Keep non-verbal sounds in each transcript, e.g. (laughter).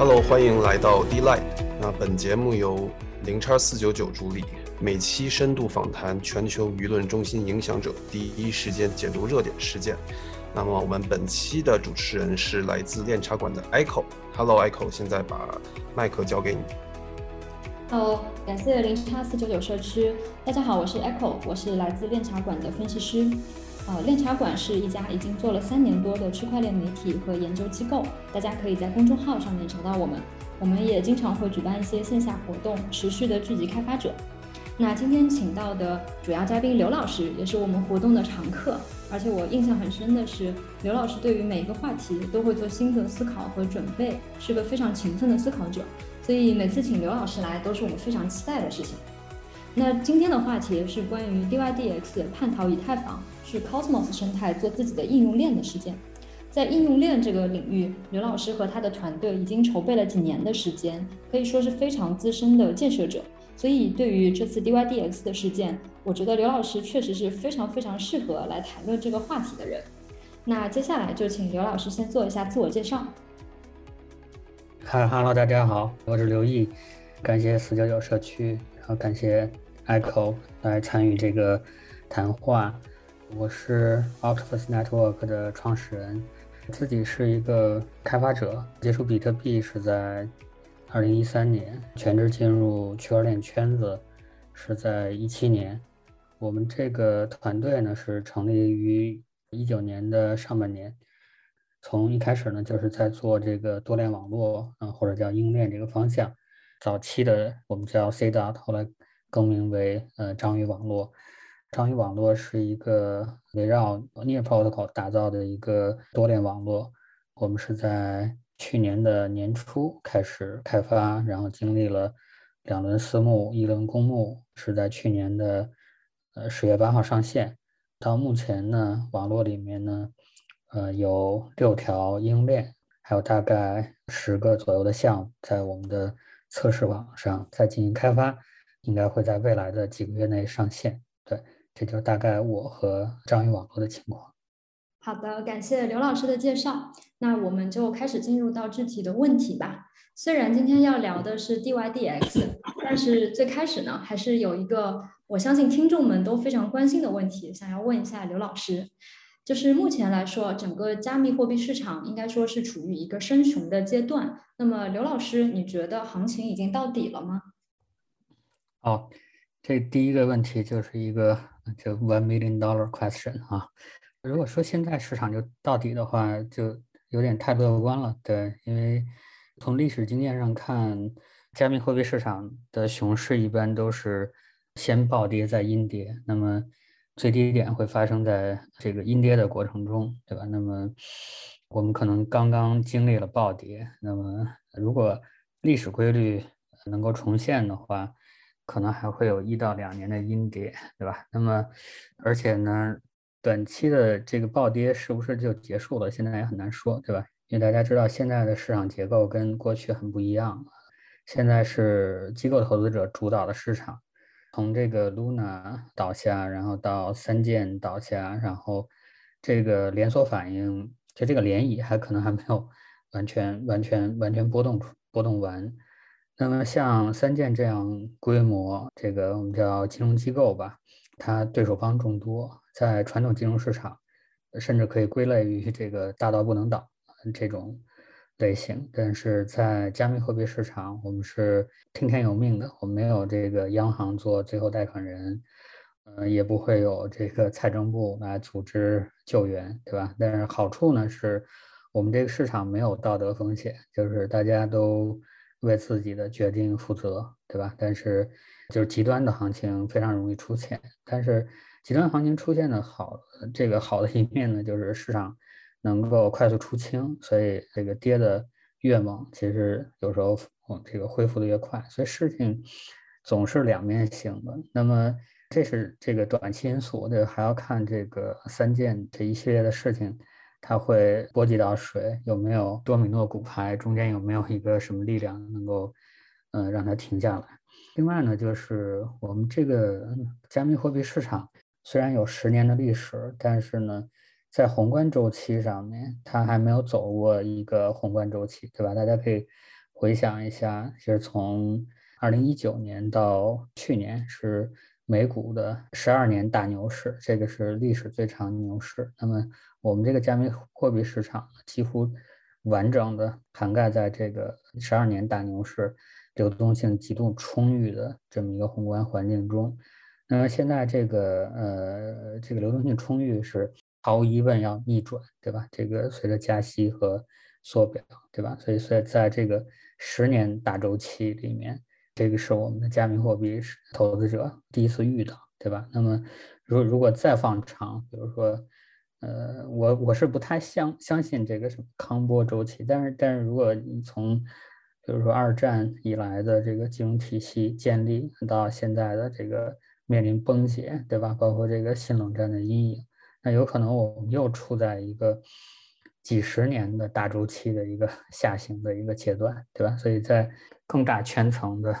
Hello，欢迎来到 D Light。那本节目由零叉四九九主理，每期深度访谈全球舆论中心影响者，第一时间解读热点事件。那么我们本期的主持人是来自炼茶馆的 Echo。Hello，Echo，现在把麦克交给你。Hello，感谢零叉四九九社区。大家好，我是 Echo，我是来自炼茶馆的分析师。呃，炼茶馆是一家已经做了三年多的区块链媒体和研究机构，大家可以在公众号上面找到我们。我们也经常会举办一些线下活动，持续的聚集开发者。那今天请到的主要嘉宾刘老师也是我们活动的常客，而且我印象很深的是，刘老师对于每一个话题都会做新的思考和准备，是个非常勤奋的思考者。所以每次请刘老师来都是我们非常期待的事情。那今天的话题是关于 DYDX 叛逃以太坊。去 Cosmos 生态做自己的应用链的事件，在应用链这个领域，刘老师和他的团队已经筹备了几年的时间，可以说是非常资深的建设者。所以对于这次 DYDX 的事件，我觉得刘老师确实是非常非常适合来谈论这个话题的人。那接下来就请刘老师先做一下自我介绍。嗨哈喽，大家好，我是刘毅，感谢四九九社区，然后感谢 Echo 来参与这个谈话。我是 Octopus Network 的创始人，自己是一个开发者。接触比特币是在2013年，全职进入区块链圈子是在一七年。我们这个团队呢是成立于一九年的上半年，从一开始呢就是在做这个多链网络，嗯，或者叫应链这个方向。早期的我们叫 C dot，后来更名为呃章鱼网络。章鱼网络是一个围绕 Near Protocol 打造的一个多链网络。我们是在去年的年初开始开发，然后经历了两轮私募、一轮公募，是在去年的呃十月八号上线。到目前呢，网络里面呢，呃有六条应用链，还有大概十个左右的项目在我们的测试网上在进行开发，应该会在未来的几个月内上线。对。这就大概我和章鱼网络的情况。好的，感谢刘老师的介绍。那我们就开始进入到具体的问题吧。虽然今天要聊的是 DYDX，但是最开始呢，还是有一个我相信听众们都非常关心的问题，想要问一下刘老师。就是目前来说，整个加密货币市场应该说是处于一个升熊的阶段。那么刘老师，你觉得行情已经到底了吗？哦，这第一个问题就是一个。就 one million dollar question 啊，如果说现在市场就到底的话，就有点太乐观了。对，因为从历史经验上看，加密货币市场的熊市一般都是先暴跌再阴跌，那么最低点会发生在这个阴跌的过程中，对吧？那么我们可能刚刚经历了暴跌，那么如果历史规律能够重现的话。可能还会有一到两年的阴跌，对吧？那么，而且呢，短期的这个暴跌是不是就结束了？现在也很难说，对吧？因为大家知道现在的市场结构跟过去很不一样，现在是机构投资者主导的市场。从这个 Luna 倒下，然后到三剑倒下，然后这个连锁反应，就这个涟漪还可能还没有完全、完全、完全波动出、波动完。那么像三建这样规模，这个我们叫金融机构吧，它对手方众多，在传统金融市场，甚至可以归类于这个大到不能倒这种类型。但是在加密货币市场，我们是听天由命的，我们没有这个央行做最后贷款人，嗯，也不会有这个财政部来组织救援，对吧？但是好处呢是，我们这个市场没有道德风险，就是大家都。为自己的决定负责，对吧？但是就是极端的行情非常容易出现。但是极端行情出现的好，这个好的一面呢，就是市场能够快速出清，所以这个跌的越猛，其实有时候这个恢复的越快。所以事情总是两面性的。那么这是这个短期因素，这还要看这个三件这一系列的事情。它会波及到谁？有没有多米诺骨牌？中间有没有一个什么力量能够，呃，让它停下来？另外呢，就是我们这个加密货币市场虽然有十年的历史，但是呢，在宏观周期上面，它还没有走过一个宏观周期，对吧？大家可以回想一下，其实从二零一九年到去年是美股的十二年大牛市，这个是历史最长牛市。那么我们这个加密货币市场几乎完整的涵盖在这个十二年大牛市，流动性极度充裕的这么一个宏观环境中。那么现在这个呃，这个流动性充裕是毫无疑问要逆转，对吧？这个随着加息和缩表，对吧？所以，所以在这个十年大周期里面，这个是我们的加密货币投资者第一次遇到，对吧？那么，如如果再放长，比如说，呃，我我是不太相相信这个什么康波周期，但是，但是如果你从，比如说二战以来的这个金融体系建立到现在的这个。面临崩解，对吧？包括这个新冷战的阴影，那有可能我们又处在一个几十年的大周期的一个 (laughs) 下行的一个阶段，对吧？所以在更大圈层的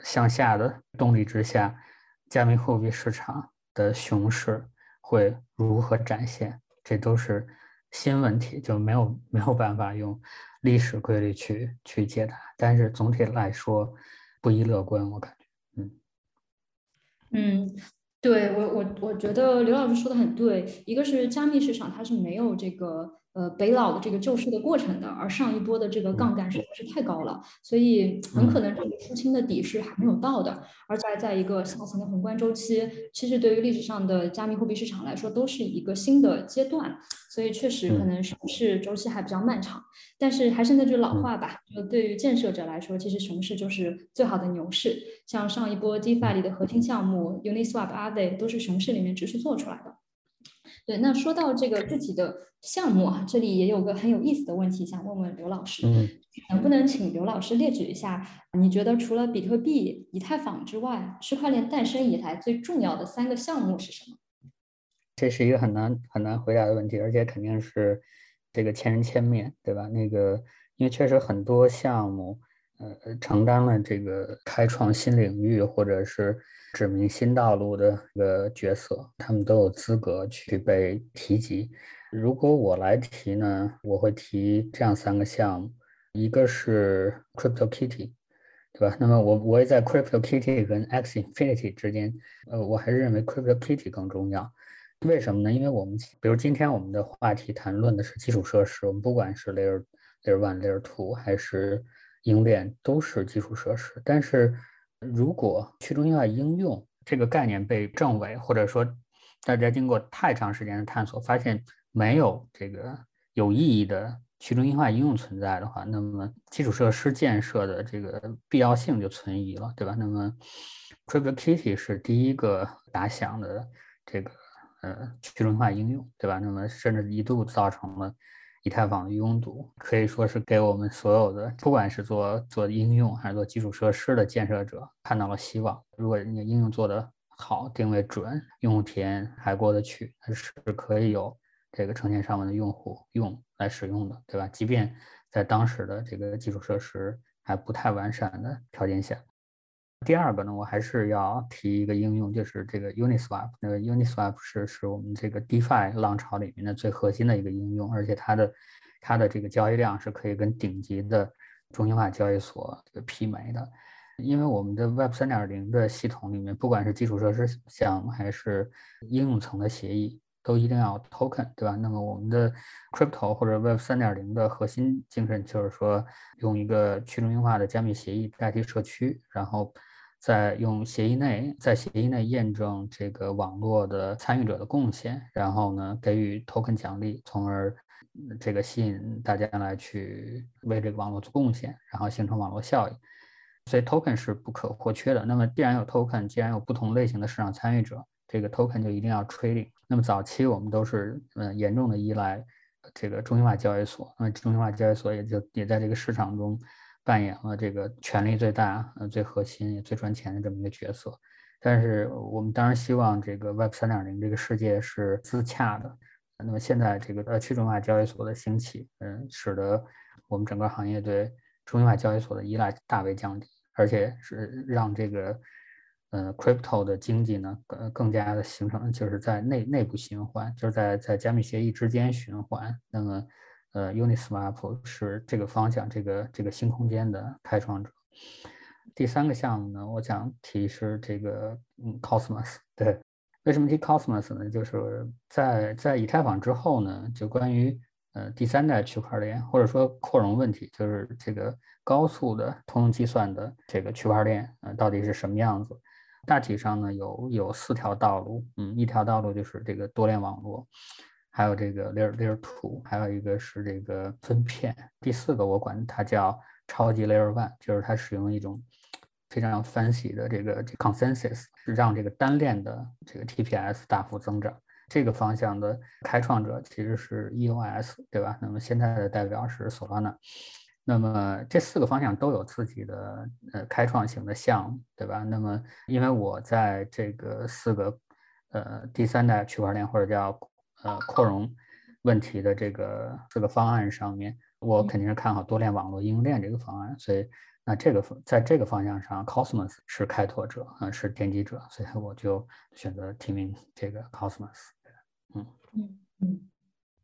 向下的动力之下，加密货币市场的熊市会如何展现？这都是新问题，就没有没有办法用历史规律去去解答。但是总体来说，不宜乐观，我感觉。嗯，嗯对我我我觉得刘老师说的很对，一个是加密市场它是没有这个。呃，北老的这个救市的过程的，而上一波的这个杠杆实在是太高了，所以很可能这个出清的底是还没有到的。而在在一个下行的宏观周期，其实对于历史上的加密货币市场来说，都是一个新的阶段，所以确实可能熊市周期还比较漫长。但是还是那句老话吧，就对于建设者来说，其实熊市就是最好的牛市。像上一波 DeFi 里的核心项目 Uniswap、Aave 都是熊市里面持续做出来的。对，那说到这个具体的项目啊，这里也有个很有意思的问题，想问问刘老师，能不能请刘老师列举一下，你觉得除了比特币、以太坊之外，区块链诞生以来最重要的三个项目是什么？这是一个很难很难回答的问题，而且肯定是这个千人千面对吧？那个，因为确实很多项目，呃，承担了这个开创新领域或者是。指明新道路的一个角色，他们都有资格去被提及。如果我来提呢，我会提这样三个项目，一个是 Crypto Kitty，对吧？那么我我也在 Crypto Kitty 跟 X Infinity 之间，呃，我还是认为 Crypto Kitty 更重要。为什么呢？因为我们比如今天我们的话题谈论的是基础设施，我们不管是 Layer Layer One、Layer Two 还是应链，都是基础设施，但是。如果去中心化应用这个概念被证伪，或者说大家经过太长时间的探索，发现没有这个有意义的去中心化应用存在的话，那么基础设施建设的这个必要性就存疑了，对吧？那么 CryptoKitty 是第一个打响的这个呃去中心化应用，对吧？那么甚至一度造成了。以太坊的拥堵可以说是给我们所有的，不管是做做应用还是做基础设施的建设者看到了希望。如果你应用做得好，定位准，用户体验还过得去，是可以有这个成千上万的用户用来使用的，对吧？即便在当时的这个基础设施还不太完善的条件下。第二个呢，我还是要提一个应用，就是这个 Uniswap。那个 Uniswap 是是我们这个 DeFi 浪潮里面的最核心的一个应用，而且它的它的这个交易量是可以跟顶级的中心化交易所这个媲美的。因为我们的 Web 三点零的系统里面，不管是基础设施项目还是应用层的协议，都一定要 Token，对吧？那么我们的 Crypto 或者 Web 三点零的核心精神就是说，用一个去中心化的加密协议代替社区，然后。在用协议内，在协议内验证这个网络的参与者的贡献，然后呢给予 token 奖励，从而这个吸引大家来去为这个网络做贡献，然后形成网络效应。所以 token 是不可或缺的。那么既然有 token，既然有不同类型的市场参与者，这个 token 就一定要 trading。那么早期我们都是嗯严重的依赖这个中心化交易所，那么中心化交易所也就也在这个市场中。扮演了这个权力最大、呃最核心也最赚钱的这么一个角色，但是我们当然希望这个 Web 三点零这个世界是自洽的。那么现在这个呃去中心化交易所的兴起，嗯，使得我们整个行业对中心化交易所的依赖大为降低，而且是让这个呃 crypto 的经济呢更更加的形成，就是在内内部循环，就是在在加密协议之间循环。那么呃，Uniswap 是这个方向，这个这个新空间的开创者。第三个项目呢，我想提是这个嗯，Cosmos。对，为什么提 Cosmos 呢？就是在在以太坊之后呢，就关于呃第三代区块链或者说扩容问题，就是这个高速的通用计算的这个区块链呃到底是什么样子？大体上呢有有四条道路，嗯，一条道路就是这个多链网络。还有这个 layer layer two，还有一个是这个分片，第四个我管它叫超级 layer one，就是它使用一种非常 fancy 的这个 consensus，让这个单链的这个 TPS 大幅增长。这个方向的开创者其实是 EOS，对吧？那么现在的代表是 Solana。那么这四个方向都有自己的呃开创型的项目，对吧？那么因为我在这个四个呃第三代区块链或者叫呃，扩容问题的这个这个方案上面，我肯定是看好多链网络应用链这个方案，所以那这个在这个方向上，Cosmos 是开拓者，嗯，是奠基者，所以我就选择提名这个 Cosmos。嗯嗯嗯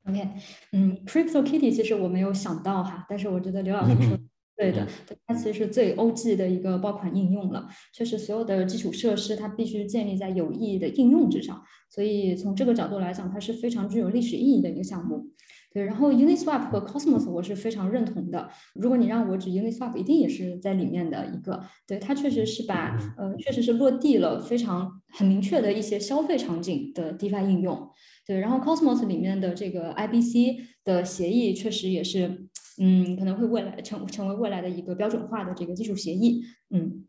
，OK，嗯，Crypto Kitty 其实我没有想到哈，但是我觉得刘老师说。对的，它其实是最 OG 的一个爆款应用了。确实，所有的基础设施它必须建立在有意义的应用之上，所以从这个角度来讲，它是非常具有历史意义的一个项目。对，然后 Uniswap 和 Cosmos 我是非常认同的。如果你让我指 Uniswap，一定也是在里面的一个。对，它确实是把呃，确实是落地了非常很明确的一些消费场景的 DeFi 应用。对，然后 Cosmos 里面的这个 IBC 的协议确实也是。嗯，可能会未来成成为未来的一个标准化的这个技术协议。嗯，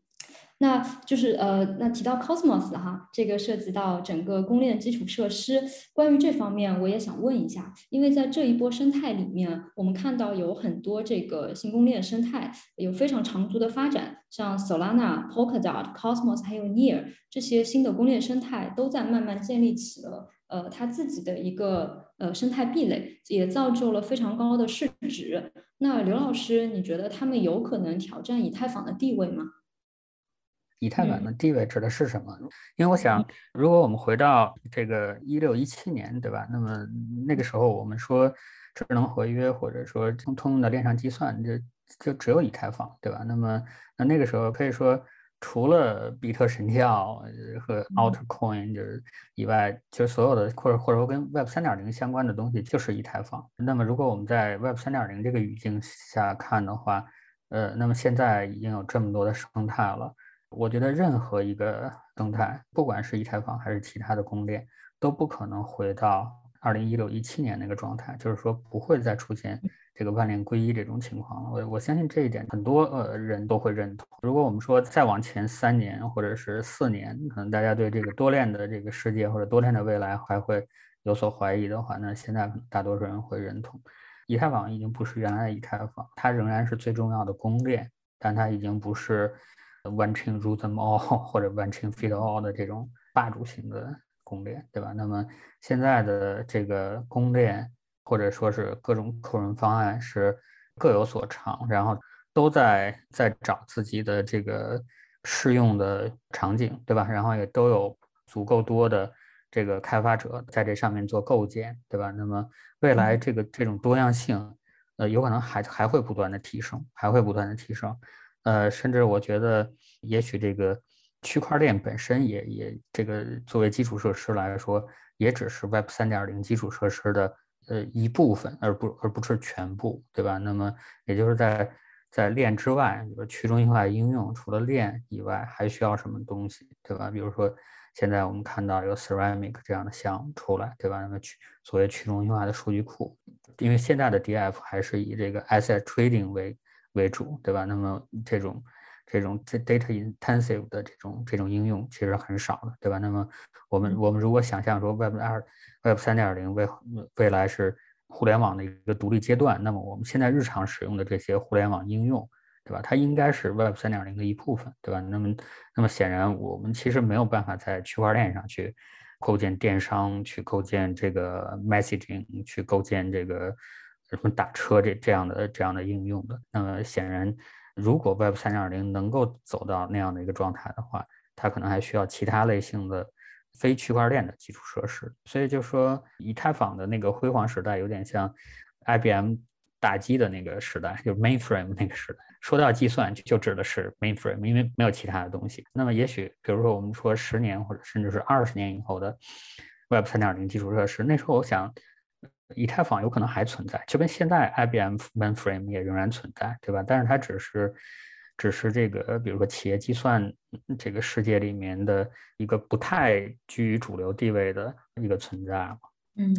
那就是呃，那提到 Cosmos 哈，这个涉及到整个公链基础设施。关于这方面，我也想问一下，因为在这一波生态里面，我们看到有很多这个新公链生态有非常长足的发展，像 Solana、Polkadot、Cosmos 还有 Near 这些新的公链生态都在慢慢建立起了。呃，它自己的一个呃生态壁垒，也造就了非常高的市值。那刘老师，你觉得他们有可能挑战以太坊的地位吗？以太坊的地位指的是什么？因为我想，如果我们回到这个一六一七年，对吧？那么那个时候我们说智能合约或者说通通用的链上计算，就就只有以太坊，对吧？那么那那个时候可以说。除了比特神教和 Altcoin 就是以外，其实所有的或者或者说跟 Web 三点零相关的东西，就是以太坊。那么如果我们在 Web 三点零这个语境下看的话，呃，那么现在已经有这么多的生态了，我觉得任何一个生态，不管是以太坊还是其他的公链，都不可能回到二零一六一七年那个状态，就是说不会再出现。这个万链归一这种情况了，我我相信这一点很多呃人都会认同。如果我们说再往前三年或者是四年，可能大家对这个多链的这个世界或者多链的未来还会有所怀疑的话，那现在大多数人会认同，以太坊已经不是原来的以太坊，它仍然是最重要的公链，但它已经不是 one chain rule them all 或者 one chain feed all 的这种霸主型的公链，对吧？那么现在的这个公链。或者说是各种扩容方案是各有所长，然后都在在找自己的这个适用的场景，对吧？然后也都有足够多的这个开发者在这上面做构建，对吧？那么未来这个这种多样性，呃，有可能还还会不断的提升，还会不断的提升，呃，甚至我觉得也许这个区块链本身也也这个作为基础设施来说，也只是 Web 三点零基础设施的。呃，一部分，而不而不是全部，对吧？那么，也就是在在链之外，比如去中心化应用，除了链以外，还需要什么东西，对吧？比如说，现在我们看到有 Ceramic 这样的项目出来，对吧？那么去所谓去中心化的数据库，因为现在的 DF 还是以这个 Asset Trading 为为主，对吧？那么这种这种这 Data Intensive 的这种这种应用其实很少的，对吧？那么我们我们如果想象说 Web 二 Web 三点零未未来是互联网的一个独立阶段，那么我们现在日常使用的这些互联网应用，对吧？它应该是 Web 三点零的一部分，对吧？那么，那么显然我们其实没有办法在区块链上去构建电商，去构建这个 messaging，去构建这个什么打车这这样的这样的应用的。那么显然，如果 Web 三点零能够走到那样的一个状态的话，它可能还需要其他类型的。非区块链的基础设施，所以就说以太坊的那个辉煌时代有点像 IBM 大机的那个时代，就是 mainframe 那个时代。说到计算，就指的是 mainframe，因为没有其他的东西。那么也许，比如说我们说十年或者甚至是二十年以后的 Web 三点零基础设施，那时候我想，以太坊有可能还存在，就跟现在 IBM mainframe 也仍然存在，对吧？但是它只是。只是这个，比如说企业计算这个世界里面的一个不太居于主流地位的一个存在嘛。嗯，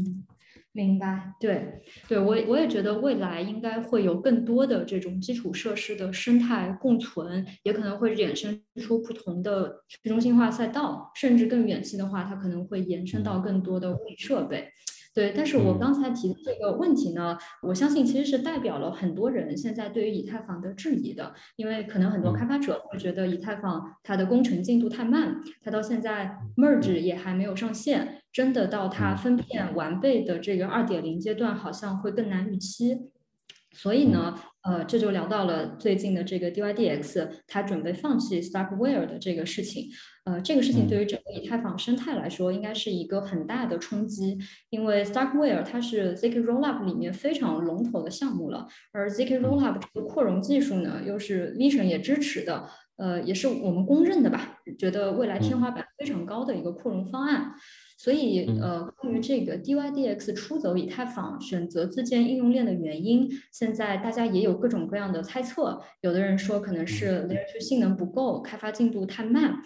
明白。对，对我我也觉得未来应该会有更多的这种基础设施的生态共存，也可能会衍生出不同的去中心化赛道，甚至更远期的话，它可能会延伸到更多的物理设备。对，但是我刚才提的这个问题呢，我相信其实是代表了很多人现在对于以太坊的质疑的，因为可能很多开发者会觉得以太坊它的工程进度太慢，它到现在 merge 也还没有上线，真的到它分片完备的这个二点零阶段，好像会更难预期。所以呢，呃，这就聊到了最近的这个 DYDX，它准备放弃 Starkware 的这个事情。呃，这个事情对于整个以太坊生态来说，应该是一个很大的冲击，因为 Starkware 它是 zk Rollup 里面非常龙头的项目了，而 zk Rollup 这个扩容技术呢，又是 Vision 也支持的，呃，也是我们公认的吧，觉得未来天花板非常高的一个扩容方案。所以，呃，关于这个 DYDX 出走以太坊、选择自建应用链的原因，现在大家也有各种各样的猜测。有的人说可能是 Layer 2性能不够，开发进度太慢。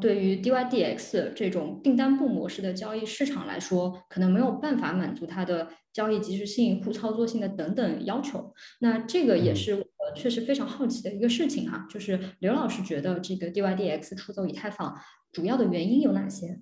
对于 DYDX 这种订单部模式的交易市场来说，可能没有办法满足它的交易及时性、互操作性的等等要求。那这个也是我确实非常好奇的一个事情哈，就是刘老师觉得这个 DYDX 出走以太坊主要的原因有哪些？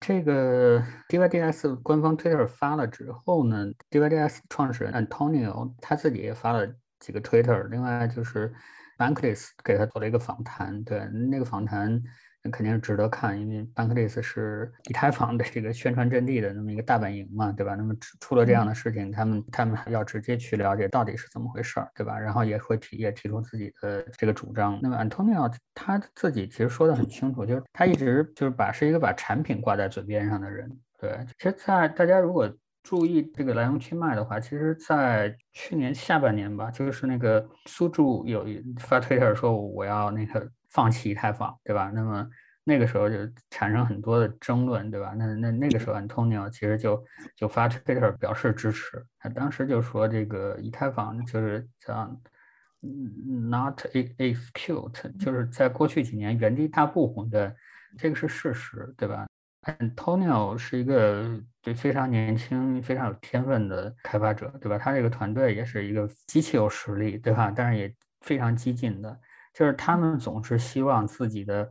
这个 DYDS 官方 Twitter 发了之后呢，DYDS 创始人 Antonio 他自己也发了几个 Twitter，另外就是 Bankless 给他做了一个访谈，对那个访谈。那肯定是值得看，因为 Bankless 是以太坊的这个宣传阵地的那么一个大本营嘛，对吧？那么出了这样的事情，他们他们还要直接去了解到底是怎么回事儿，对吧？然后也会提也提出自己的这个主张。那么 Antonio 他自己其实说的很清楚，就是他一直就是把是一个把产品挂在嘴边上的人。对，其实，在大家如果注意这个来龙去脉的话，其实，在去年下半年吧，就是那个苏柱有发 Twitter 说我要那个。放弃以太坊，对吧？那么那个时候就产生很多的争论，对吧？那那那个时候，Antonio 其实就就发 Twitter 表示支持。他当时就说，这个以太坊就是叫 not execute，就是在过去几年原地踏步的，这个是事实，对吧？Antonio 是一个就非常年轻、非常有天分的开发者，对吧？他这个团队也是一个极其有实力，对吧？但是也非常激进的。就是他们总是希望自己的，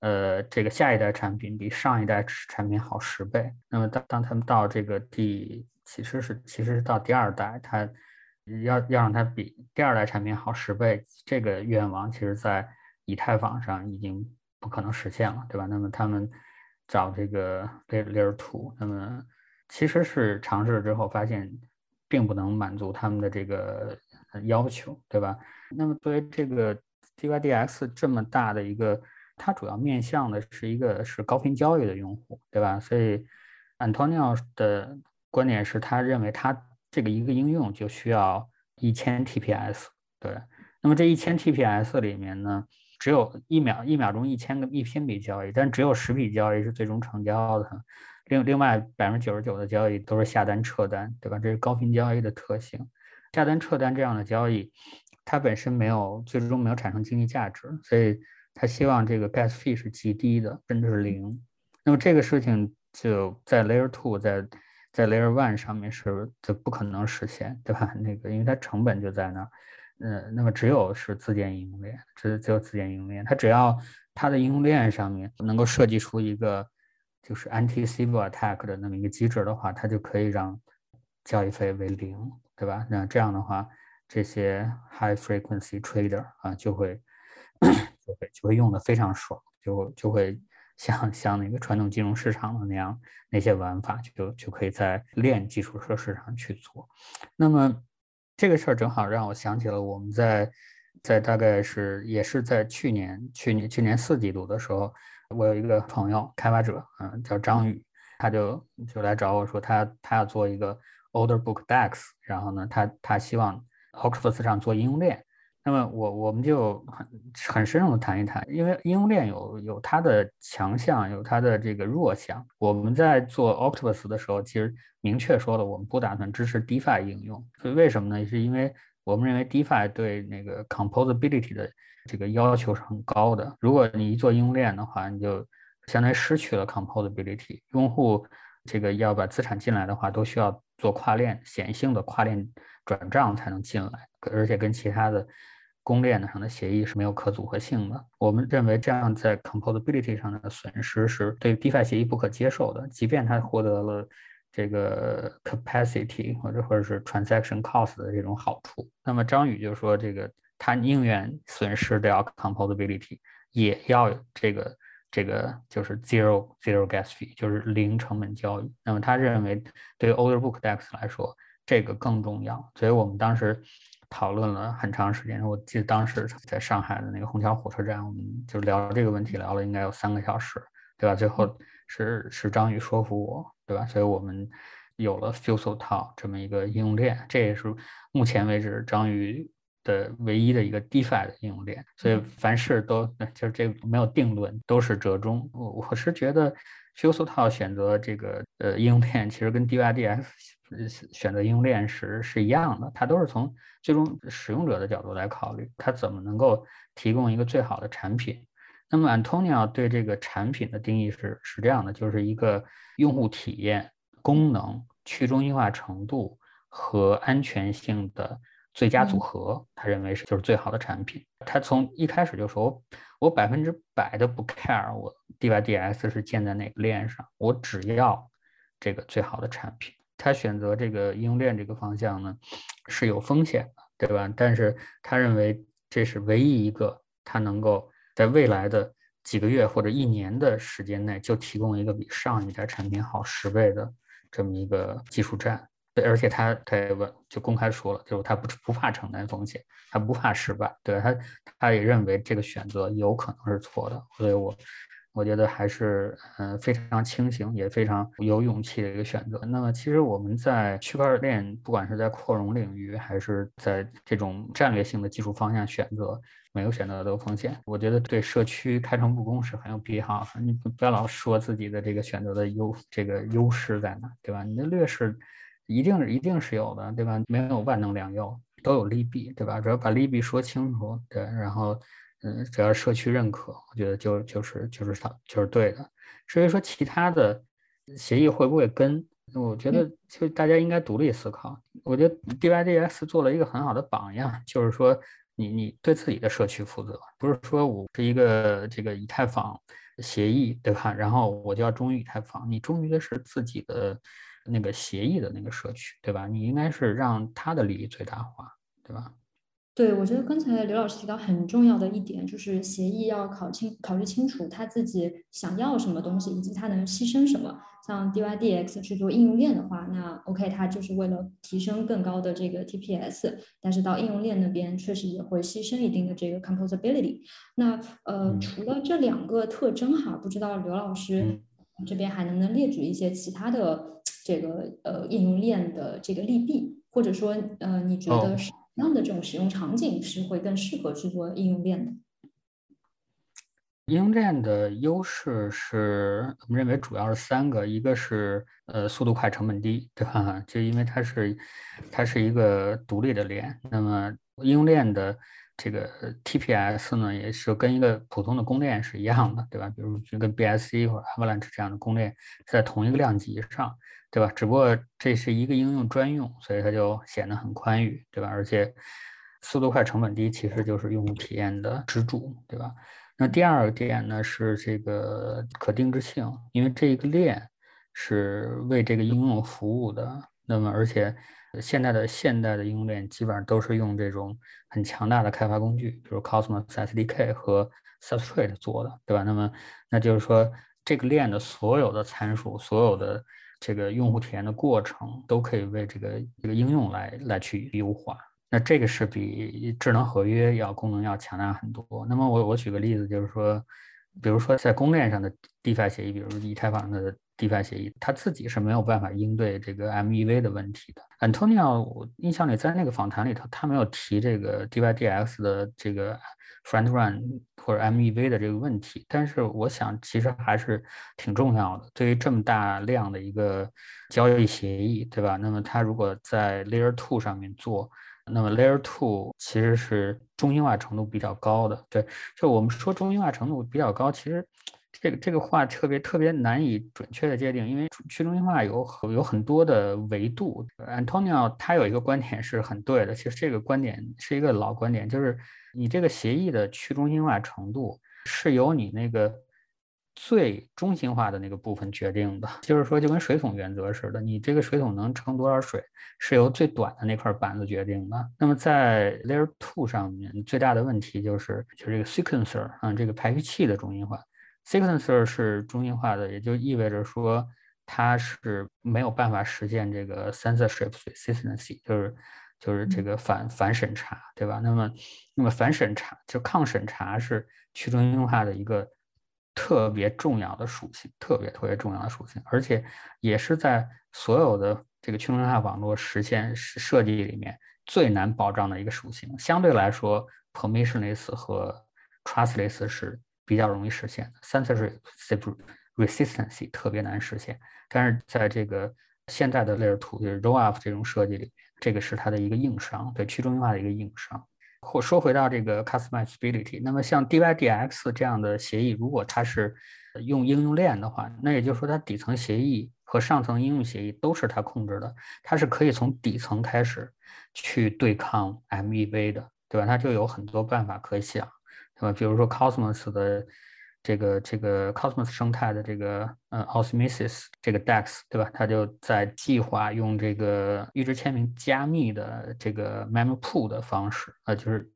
呃，这个下一代产品比上一代产品好十倍。那么当当他们到这个第，其实是其实是到第二代，他要要让它比第二代产品好十倍，这个愿望其实在以太坊上已经不可能实现了，对吧？那么他们找这个 Layer Two，那么其实是尝试之后发现，并不能满足他们的这个要求，对吧？那么作为这个。DYDX 这么大的一个，它主要面向的是一个是高频交易的用户，对吧？所以 Antonio 的观点是他认为他这个一个应用就需要一千 TPS，对。那么这一千 TPS 里面呢，只有一秒一秒钟一千个一千笔交易，但只有十笔交易是最终成交的，另另外百分之九十九的交易都是下单撤单，对吧？这是高频交易的特性，下单撤单这样的交易。它本身没有最终没有产生经济价值，所以他希望这个 gas fee 是极低的，甚至是零。那么这个事情就在 layer two 在在 layer one 上面是就不可能实现，对吧？那个因为它成本就在那儿，嗯，那么只有是自建应用链，只只有自建应用链，它只要它的应用链上面能够设计出一个就是 anti civil attack 的那么一个机制的话，它就可以让交易费为零，对吧？那这样的话。这些 high frequency trader 啊，就会 (clears throat) 就会就会用的非常爽，就就会 (laughs) 像像那个传统金融市场的那样，那些玩法就就可以在链基础设施上去做。那么这个事儿正好让我想起了我们在在大概是也是在去年去年去年四季度的时候，我有一个朋友开发者，嗯，叫张宇，他就就来找我说他他要做一个。Order Book DEX，然后呢，他他希望 Octopus 上做应用链。那么我我们就很很深入的谈一谈，因为应用链有有它的强项，有它的这个弱项。我们在做 Octopus 的时候，其实明确说了，我们不打算支持 DeFi 应用。所以为什么呢？是因为我们认为 DeFi 对那个 Composability 的这个要求是很高的。如果你一做应用链的话，你就相当于失去了 Composability。用户这个要把资产进来的话，都需要做跨链显性的跨链转账才能进来，而且跟其他的。公链上的协议是没有可组合性的。我们认为这样在 composability 上的损失是对 DeFi 协议不可接受的，即便它获得了这个 capacity 或者或者是 transaction cost 的这种好处。那么张宇就说，这个他宁愿损失掉 composability，也要这个这个就是 zero zero gas fee，就是零成本交易。那么他认为对于 Order Book DEX 来说，这个更重要。所以我们当时。讨论了很长时间，我记得当时在上海的那个虹桥火车站，我们就聊这个问题，聊了应该有三个小时，对吧？最后是是张宇说服我，对吧？所以我们有了 Fuso 套这么一个应用链，这也是目前为止张宇的唯一的一个 DeFi 的应用链。所以凡事都就是这没有定论，都是折中。我我是觉得 Fuso 套选择这个呃应用链，其实跟 DYDF。选择应用链时是一样的，它都是从最终使用者的角度来考虑，它怎么能够提供一个最好的产品。那么 Antonio 对这个产品的定义是是这样的，就是一个用户体验、功能、去中心化程度和安全性的最佳组合，他认为是就是最好的产品。他从一开始就说，我我百分之百的不 care 我 DYDS 是建在哪个链上，我只要这个最好的产品。他选择这个应用链这个方向呢，是有风险的，对吧？但是他认为这是唯一一个他能够在未来的几个月或者一年的时间内就提供一个比上一代产品好十倍的这么一个技术栈。对，而且他他也问，就公开说了，就是他不不怕承担风险，他不怕失败，对他他也认为这个选择有可能是错的，所以我。我觉得还是嗯非常清醒，也非常有勇气的一个选择。那么，其实我们在区块链，不管是在扩容领域，还是在这种战略性的技术方向选择，每个选择都有风险。我觉得对社区开诚布公是很有必要。你不要老说自己的这个选择的优这个优势在哪，对吧？你的劣势一定一定是有的，对吧？没有万能良药，都有利弊，对吧？只要把利弊说清楚，对，然后。嗯，只要社区认可，我觉得就就是就是它就是对的。至于说其他的协议会不会跟，我觉得就大家应该独立思考。我觉得 DYDS 做了一个很好的榜样，就是说你你对自己的社区负责，不是说我是一个这个以太坊协议，对吧？然后我就要忠于以太坊，你忠于的是自己的那个协议的那个社区，对吧？你应该是让他的利益最大化，对吧？对，我觉得刚才刘老师提到很重要的一点，就是协议要考清、考虑清楚他自己想要什么东西，以及他能牺牲什么。像 DYDX 去做应用链的话，那 OK，它就是为了提升更高的这个 TPS，但是到应用链那边确实也会牺牲一定的这个 composability。那呃，除了这两个特征哈，不知道刘老师这边还能不能列举一些其他的这个呃应用链的这个利弊，或者说呃，你觉得是？样的这种使用场景是会更适合去做应用链的。应用链的优势是我们认为主要是三个，一个是呃速度快、成本低，对吧？就因为它是它是一个独立的链，那么应用链的这个 TPS 呢，也是跟一个普通的公链是一样的，对吧？比如就跟 BSC 或者 Avalanche 这样的公链在同一个量级上。对吧？只不过这是一个应用专用，所以它就显得很宽裕，对吧？而且速度快、成本低，其实就是用户体验的支柱，对吧？那第二个点呢是这个可定制性，因为这个链是为这个应用服务的。那么，而且现在的现代的应用链基本上都是用这种很强大的开发工具，比如 Cosmos SDK 和 Substrate 做的，对吧？那么，那就是说这个链的所有的参数，所有的这个用户体验的过程都可以为这个一个应用来来去优化，那这个是比智能合约要功能要强大很多。那么我我举个例子，就是说，比如说在公链上的 DeFi 协议，比如以太坊的 DY 协议，他自己是没有办法应对这个 MEV 的问题的。Antonio，我印象里在那个访谈里头，他没有提这个 DYDX 的这个 Front Run 或者 MEV 的这个问题，但是我想其实还是挺重要的。对于这么大量的一个交易协议，对吧？那么它如果在 Layer Two 上面做，那么 Layer Two 其实是中心化程度比较高的。对，就我们说中心化程度比较高，其实。这个这个话特别特别难以准确的界定，因为去中心化有有很多的维度。Antonio 他有一个观点是很对的，其实这个观点是一个老观点，就是你这个协议的去中心化程度是由你那个最中心化的那个部分决定的。就是说，就跟水桶原则似的，你这个水桶能盛多少水，是由最短的那块板子决定的。那么在 Layer Two 上面，最大的问题就是就是这个 Sequencer 啊，这个排序器的中心化。Sequencer 是中心化的，也就意味着说它是没有办法实现这个 censorship resistance，就是就是这个反反审查，对吧？那么那么反审查就抗审查是去中心化的一个特别重要的属性，特别特别重要的属性，而且也是在所有的这个去中心化网络实现设计里面最难保障的一个属性。相对来说，permissionless 和 trustless 是。比较容易实现的，三次是 resistance 特别难实现，但是在这个现在的 layer two 就是 roll up 这种设计里面，这个是它的一个硬伤，对去中心化的一个硬伤。或说回到这个 customizability，那么像 DYDX 这样的协议，如果它是用应用链的话，那也就是说它底层协议和上层应用协议都是它控制的，它是可以从底层开始去对抗 MEV 的，对吧？它就有很多办法可想。呃，比如说 Cosmos 的这个这个 Cosmos 生态的这个呃 Osmosis 这个 DEX 对吧？它就在计划用这个预知签名加密的这个 Mempool 的方式，呃，就是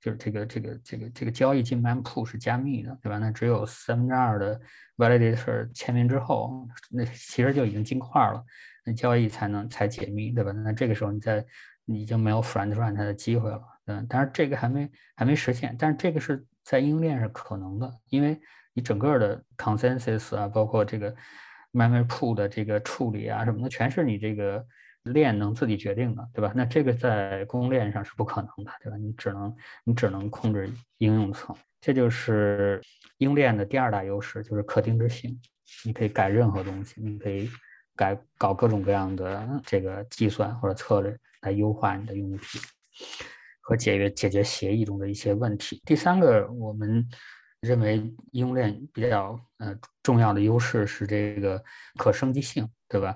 就是这个这个这个这个交易进 Mempool 是加密的，对吧？那只有三分之二的 Validator 签名之后，那其实就已经金块了，那交易才能才解密，对吧？那这个时候你在你已经没有 Front Run 它的机会了。嗯，但是这个还没还没实现，但是这个是在应用链是可能的，因为你整个的 consensus 啊，包括这个 memory pool 的这个处理啊什么的，全是你这个链能自己决定的，对吧？那这个在公共链上是不可能的，对吧？你只能你只能控制应用层，这就是应链的第二大优势，就是可定制性。你可以改任何东西，你可以改搞各种各样的这个计算或者策略来优化你的用户体验。和解决解决协议中的一些问题。第三个，我们认为应用链比较呃重要的优势是这个可升级性，对吧？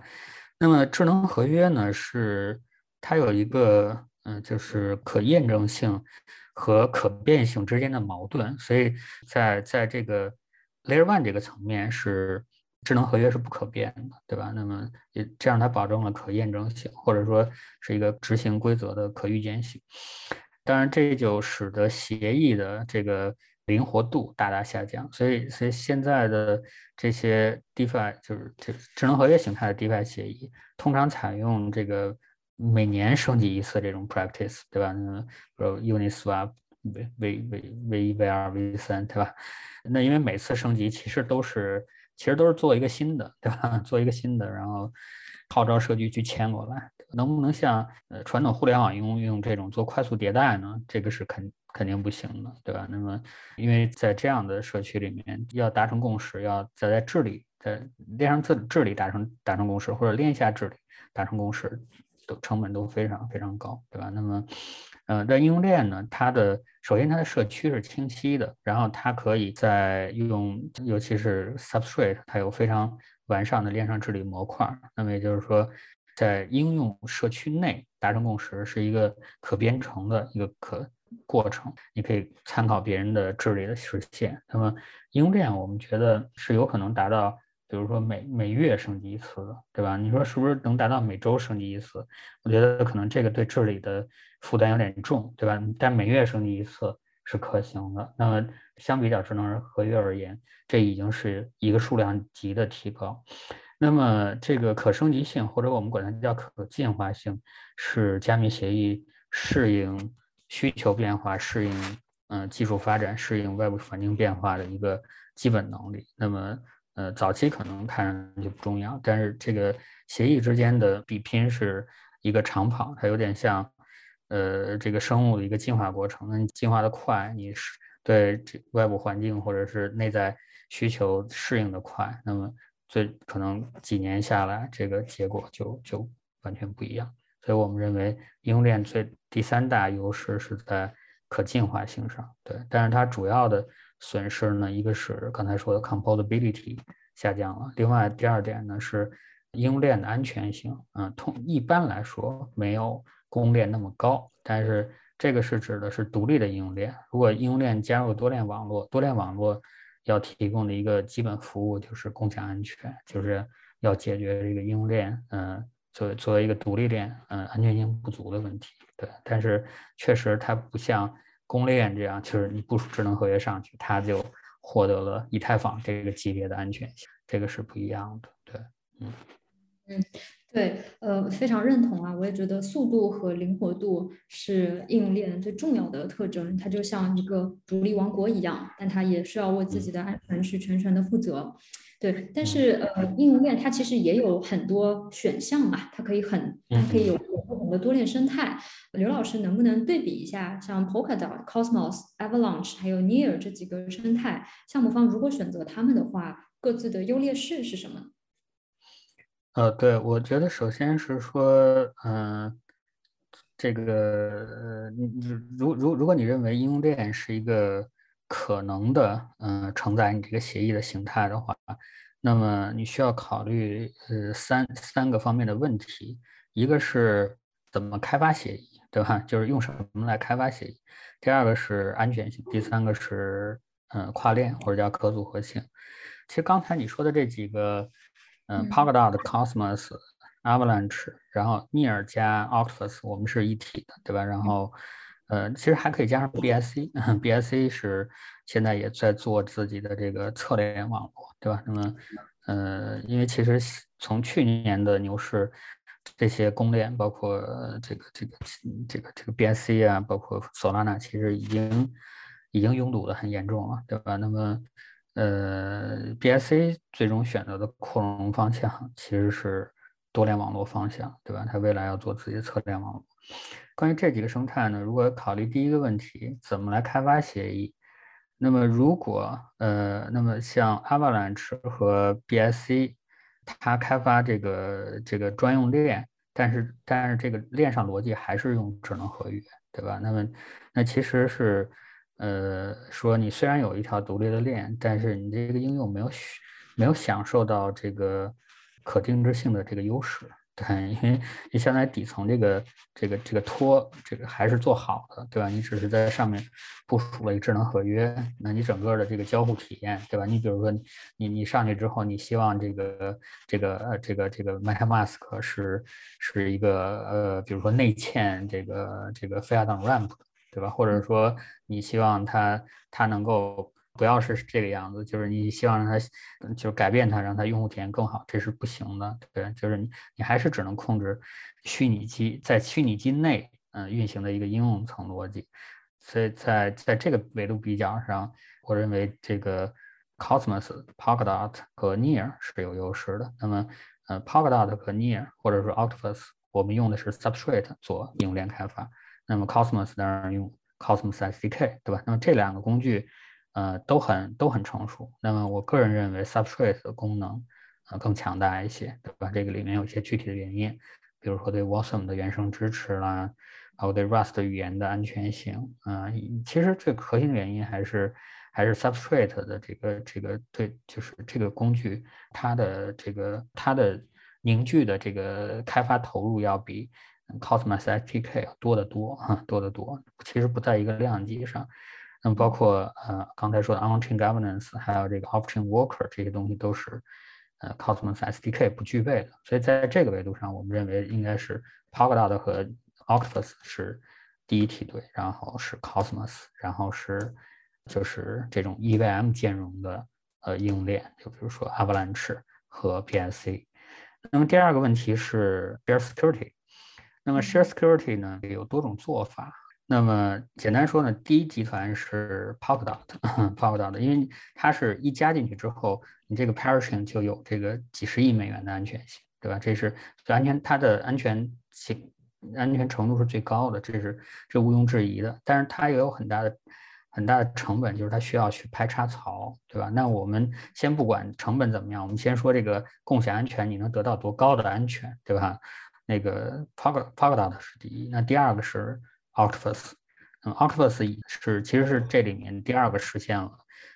那么智能合约呢，是它有一个嗯，就是可验证性和可变性之间的矛盾，所以在在这个 Layer One 这个层面是。智能合约是不可变的，对吧？那么也这样，它保证了可验证性，或者说是一个执行规则的可预见性。当然，这就使得协议的这个灵活度大大下降。所以，所以现在的这些 DeFi 就是这智能合约形态的 DeFi 协议，通常采用这个每年升级一次这种 practice，对吧？那比如 Uniswap V V V V 一 V 二 V 三，对吧？那因为每次升级其实都是。其实都是做一个新的，对吧？(laughs) 做一个新的，然后号召社区去迁过来，能不能像呃传统互联网应用用这种做快速迭代呢？这个是肯肯定不行的，对吧？那么因为在这样的社区里面，要达成共识，要在在治理在链上治治理达成达成共识，或者链下治理达成共识，都成本都非常非常高，对吧？那么。嗯，在应用链呢，它的首先它的社区是清晰的，然后它可以在用，尤其是 Substrate，它有非常完善的链上治理模块。那么也就是说，在应用社区内达成共识是一个可编程的一个可过程，你可以参考别人的治理的实现。那么应用链我们觉得是有可能达到。比如说每每月升级一次，对吧？你说是不是能达到每周升级一次？我觉得可能这个对治理的负担有点重，对吧？但每月升级一次是可行的。那么相比较智能合约而言，这已经是一个数量级的提高。那么这个可升级性，或者我们管它叫可进化性，是加密协议适应需求变化、适应嗯技术发展、适应外部环境变化的一个基本能力。那么呃，早期可能看上去不重要，但是这个协议之间的比拼是一个长跑，它有点像，呃，这个生物的一个进化过程。那你进化的快，你是对这外部环境或者是内在需求适应的快，那么最可能几年下来，这个结果就就完全不一样。所以我们认为应用链最第三大优势是在可进化性上，对，但是它主要的。损失呢，一个是刚才说的 composability 下降了，另外第二点呢是应用链的安全性，嗯，通一般来说没有公链那么高，但是这个是指的是独立的应用链。如果应用链加入多链网络，多链网络要提供的一个基本服务就是共享安全，就是要解决这个应用链，嗯，作为作为一个独立链，嗯，安全性不足的问题。对，但是确实它不像。公链这样，就是你部署智能合约上去，它就获得了以太坊这个级别的安全性，这个是不一样的。对，嗯嗯，对，呃，非常认同啊，我也觉得速度和灵活度是应用链最重要的特征，它就像一个独立王国一样，但它也需要为自己的安全去全权的负责。对，但是呃，应用链它其实也有很多选项嘛，它可以很，它可以有不同的多链生态。刘老师能不能对比一下，像 Polkadot、Cosmos、Avalanche 还有 Near 这几个生态项目方，如果选择他们的话，各自的优劣势是什么？呃，对，我觉得首先是说，嗯，这个呃，如如如果你认为应用链是一个。可能的，嗯，承载你这个协议的形态的话，那么你需要考虑呃三三个方面的问题，一个是怎么开发协议，对吧？就是用什么来开发协议。第二个是安全性，第三个是嗯跨链或者叫可组合性。其实刚才你说的这几个，嗯，Polkadot、Cosmos、Avalanche，然后 Near 加 Octopus，我们是一体的，对吧？然后。呃，其实还可以加上 BSC，BSC (laughs) 是现在也在做自己的这个侧联网络，对吧？那么，呃，因为其实从去年的牛市，这些公链，包括这个这个这个这个 BSC 啊，包括 Solana，其实已经已经拥堵的很严重了，对吧？那么，呃，BSC 最终选择的扩容方向其实是多联网络方向，对吧？它未来要做自己的侧联网络。关于这几个生态呢，如果考虑第一个问题，怎么来开发协议？那么如果呃，那么像 Avalanche 和 BSC，它开发这个这个专用链，但是但是这个链上逻辑还是用智能合约，对吧？那么那其实是呃说你虽然有一条独立的链，但是你这个应用没有没有享受到这个可定制性的这个优势。对，因为你现在底层这个这个这个托这个还是做好的，对吧？你只是在上面部署了一个智能合约，那你整个的这个交互体验，对吧？你比如说你你上去之后，你希望这个这个呃这个这个 MetaMask 是是一个呃，比如说内嵌这个这个非亚当 Ramp，对吧？或者说你希望它它能够。不要是这个样子，就是你希望让它，就是改变它，让它用户体验更好，这是不行的。对，就是你你还是只能控制虚拟机在虚拟机内嗯运行的一个应用层逻辑。所以在在这个维度比较上，我认为这个 Cosmos、Polkadot 和 Near 是有优势的。那么呃 Polkadot 和 Near 或者说 Octopus，我们用的是 Substrate 做应用链开发。那么 Cosmos 当然用 Cosmos SDK，对吧？那么这两个工具。呃，都很都很成熟。那么我个人认为，Substrate 的功能呃更强大一些，对吧？这个里面有一些具体的原因，比如说对 Wasm 的原生支持啦，还有对 Rust 语言的安全性。嗯，其实最核心的原因还是还是 Substrate 的这个这个对，就是这个工具它的这个它的凝聚的这个开发投入要比 Cosmos SDK 要多得多啊，多得多。其实不在一个量级上。那么包括呃刚才说的 on-chain governance，还有这个 off-chain worker 这些东西都是呃 Cosmos SDK 不具备的，所以在这个维度上，我们认为应该是 Polkadot 和 Octopus 是第一梯队，然后是 Cosmos，然后是就是这种 EVM 兼容的呃应用链，就比如说 Avalanche 和 BSC。那么第二个问题是 Share Security，那么 Share Security 呢有多种做法。那么简单说呢，第一集团是 Polkadot，Polkadot，(laughs) 因为它是一加进去之后，你这个 paraching 就有这个几十亿美元的安全性，对吧？这是安全，它的安全性、安全程度是最高的，这是这毋庸置疑的。但是它也有很大的、很大的成本，就是它需要去拍插槽，对吧？那我们先不管成本怎么样，我们先说这个共享安全，你能得到多高的安全，对吧？那个 Polkadot 是第一，那第二个是。Octopus，嗯，Octopus 是其实是这里面第二个实现了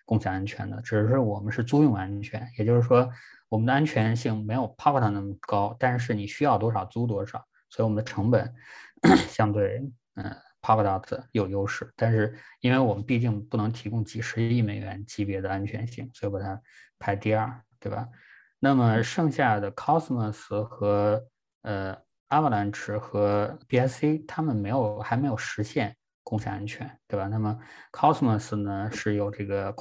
共享安全的，只是我们是租用安全，也就是说我们的安全性没有 Polkadot 那么高，但是你需要多少租多少，所以我们的成本 (coughs) 相对嗯 Polkadot 有优势，但是因为我们毕竟不能提供几十亿美元级别的安全性，所以把它排第二，对吧？那么剩下的 Cosmos 和呃。Avalanche 和 BSC 他们没有还没有实现共享安全，对吧？那么 Cosmos 呢是有这个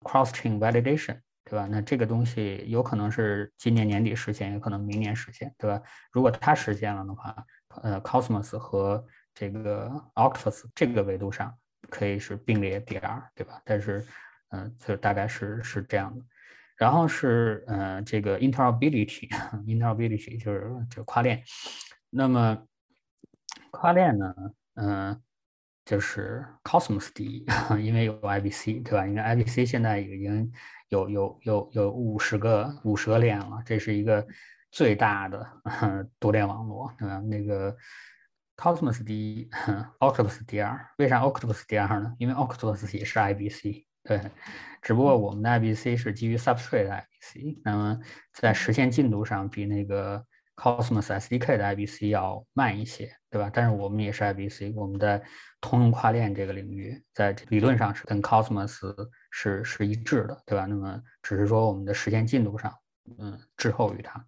Cross Chain Validation，对吧？那这个东西有可能是今年年底实现，也可能明年实现，对吧？如果它实现了的话，呃，Cosmos 和这个 Octopus 这个维度上可以是并列第二，对吧？但是，嗯，就大概是是这样的。然后是呃这个 Interoperability，Interoperability 就是就跨链。那么跨链呢？嗯，就是 Cosmos 第一，(laughs) 因为有 IBC，对吧？因为 IBC 现在已经有有有有五十个五十个链了，这是一个最大的 (laughs) 多链网络，对吧？那个 Cosmos 第一，(laughs) Octopus 第二。为啥 Octopus 第二呢？因为 Octopus 也是 IBC，对。只不过我们的 IBC 是基于 Substrate 的 IBC，那么在实现进度上比那个。Cosmos SDK 的 IBC 要慢一些，对吧？但是我们也是 IBC，我们在通用跨链这个领域，在理论上是跟 Cosmos 是是一致的，对吧？那么只是说我们的实现进度上，嗯，滞后于它。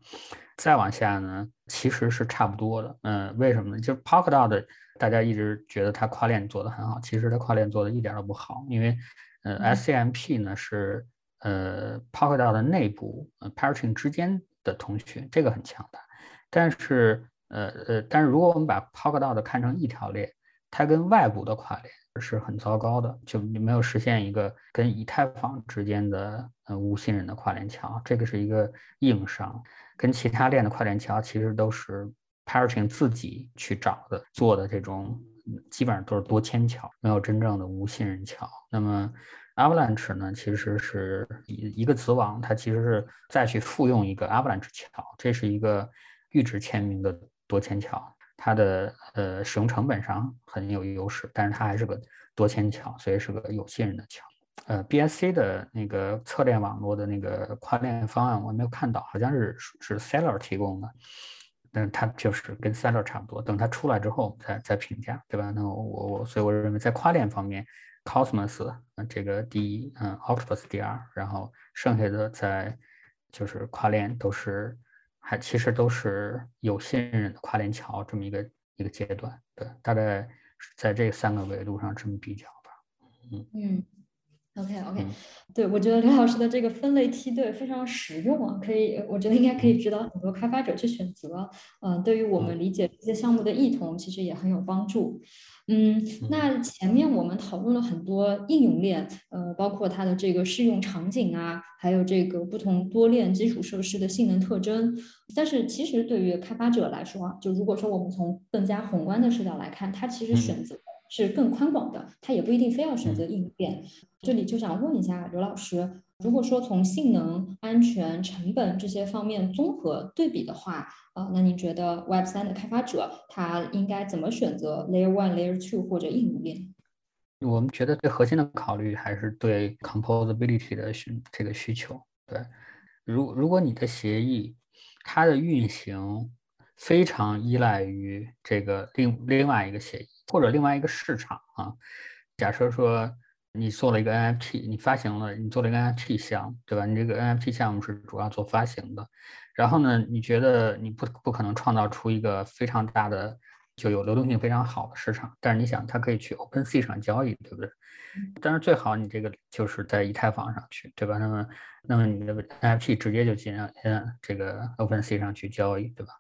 再往下呢，其实是差不多的。嗯，为什么呢？就是 Polkadot 大家一直觉得它跨链做得很好，其实它跨链做的一点都不好，因为呃 SCMP 呢是呃 Polkadot 内部呃 Paraching 之间的通讯，这个很强大。但是，呃呃，但是如果我们把 Polkadot 看成一条链，它跟外部的跨链是很糟糕的，就你没有实现一个跟以太坊之间的呃无信任的跨链桥，这个是一个硬伤。跟其他链的跨链桥其实都是 Paraching 自己去找的做的这种，基本上都是多签桥，没有真正的无信任桥。那么 Avalanche 呢，其实是一一个子网，它其实是再去复用一个 Avalanche 桥，这是一个。预制签名的多签桥，它的呃使用成本上很有优势，但是它还是个多签桥，所以是个有信任的桥。呃，BSC 的那个侧链网络的那个跨链方案我没有看到，好像是是 Seller 提供的，但是它就是跟 Seller 差不多。等它出来之后再再评价，对吧？那我我所以我认为在跨链方面，Cosmos 这个第一，嗯，Octopus 第二，然后剩下的在就是跨链都是。还其实都是有信任的跨链桥这么一个一个阶段，对，大概在这三个维度上这么比较吧。嗯嗯，OK OK，对我觉得刘老师的这个分类梯队非常实用啊，可以，我觉得应该可以指导很多开发者去选择。嗯，对于我们理解这些项目的异同，其实也很有帮助。嗯，那前面我们讨论了很多应用链，呃，包括它的这个适用场景啊，还有这个不同多链基础设施的性能特征。但是其实对于开发者来说啊，就如果说我们从更加宏观的视角来看，它其实选择是更宽广的，它也不一定非要选择应用链。这里就想问一下刘老师。如果说从性能、安全、成本这些方面综合对比的话，呃，那您觉得 Web 三的开发者他应该怎么选择 Layer One、Layer Two 或者应用链？我们觉得最核心的考虑还是对 Composability 的需这个需求。对，如如果你的协议它的运行非常依赖于这个另另外一个协议或者另外一个市场啊，假设说。你做了一个 NFT，你发行了，你做了一个 NFT 项目，对吧？你这个 NFT 项目是主要做发行的，然后呢，你觉得你不不可能创造出一个非常大的就有流动性非常好的市场，但是你想它可以去 OpenSea 上交易，对不对？但是最好你这个就是在以太坊上去，对吧？那么那么你的 NFT 直接就进嗯这个 OpenSea 上去交易，对吧？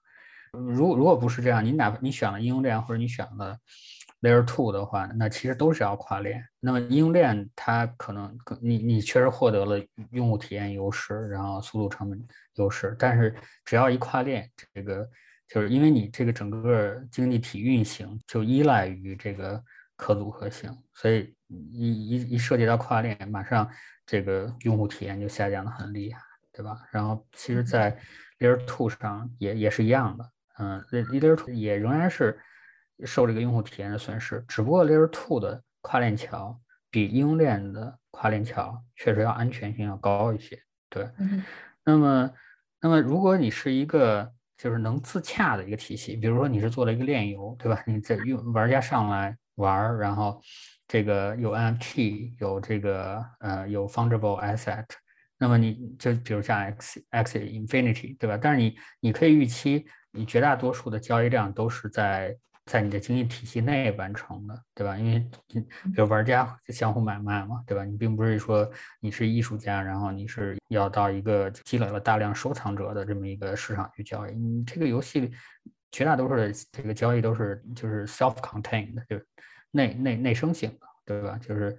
如如果不是这样，你哪怕你选了应用链或者你选了 Layer Two 的话，那其实都是要跨链。那么应用链它可能你你确实获得了用户体验优势，然后速度成本优势，但是只要一跨链，这个就是因为你这个整个经济体运行就依赖于这个可组合性，所以一一一涉及到跨链，马上这个用户体验就下降的很厉害，对吧？然后其实，在 Layer Two 上也也是一样的，嗯，Layer Two 也仍然是。受这个用户体验的损失，只不过 Layer Two 的跨链桥比应用链的跨链桥确实要安全性要高一些。对，那么，那么如果你是一个就是能自洽的一个体系，比如说你是做了一个链游，对吧？你在用玩家上来玩，然后这个有 NFT，有这个呃有 Fungible Asset，那么你就比如像 X X Infinity，对吧？但是你你可以预期，你绝大多数的交易量都是在在你的经济体系内完成的，对吧？因为比如玩家相互买卖嘛，对吧？你并不是说你是艺术家，然后你是要到一个积累了大量收藏者的这么一个市场去交易。你这个游戏绝大多数的这个交易都是就是 self-contained，就是内内内生性的，对吧？就是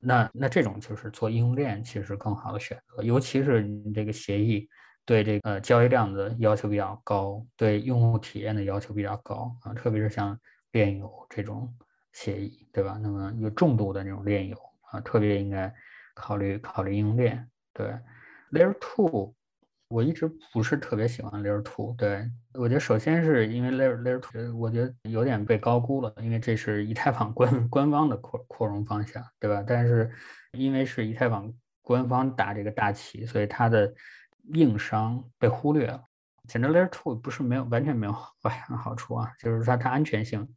那那这种就是做应用链其实更好的选择，尤其是你这个协议。对这个交易量的要求比较高，对用户体验的要求比较高啊，特别是像链游这种协议，对吧？那么有重度的那种链游啊，特别应该考虑考虑应用链。对，Layer Two，我一直不是特别喜欢 Layer Two。对我觉得首先是因为 Layer Layer Two，我觉得有点被高估了，因为这是以太坊官官方的扩扩容方向，对吧？但是因为是以太坊官方打这个大旗，所以它的硬伤被忽略了，简直 Layer Two 不是没有完全没有坏 (laughs) 好处啊，就是说它安全性，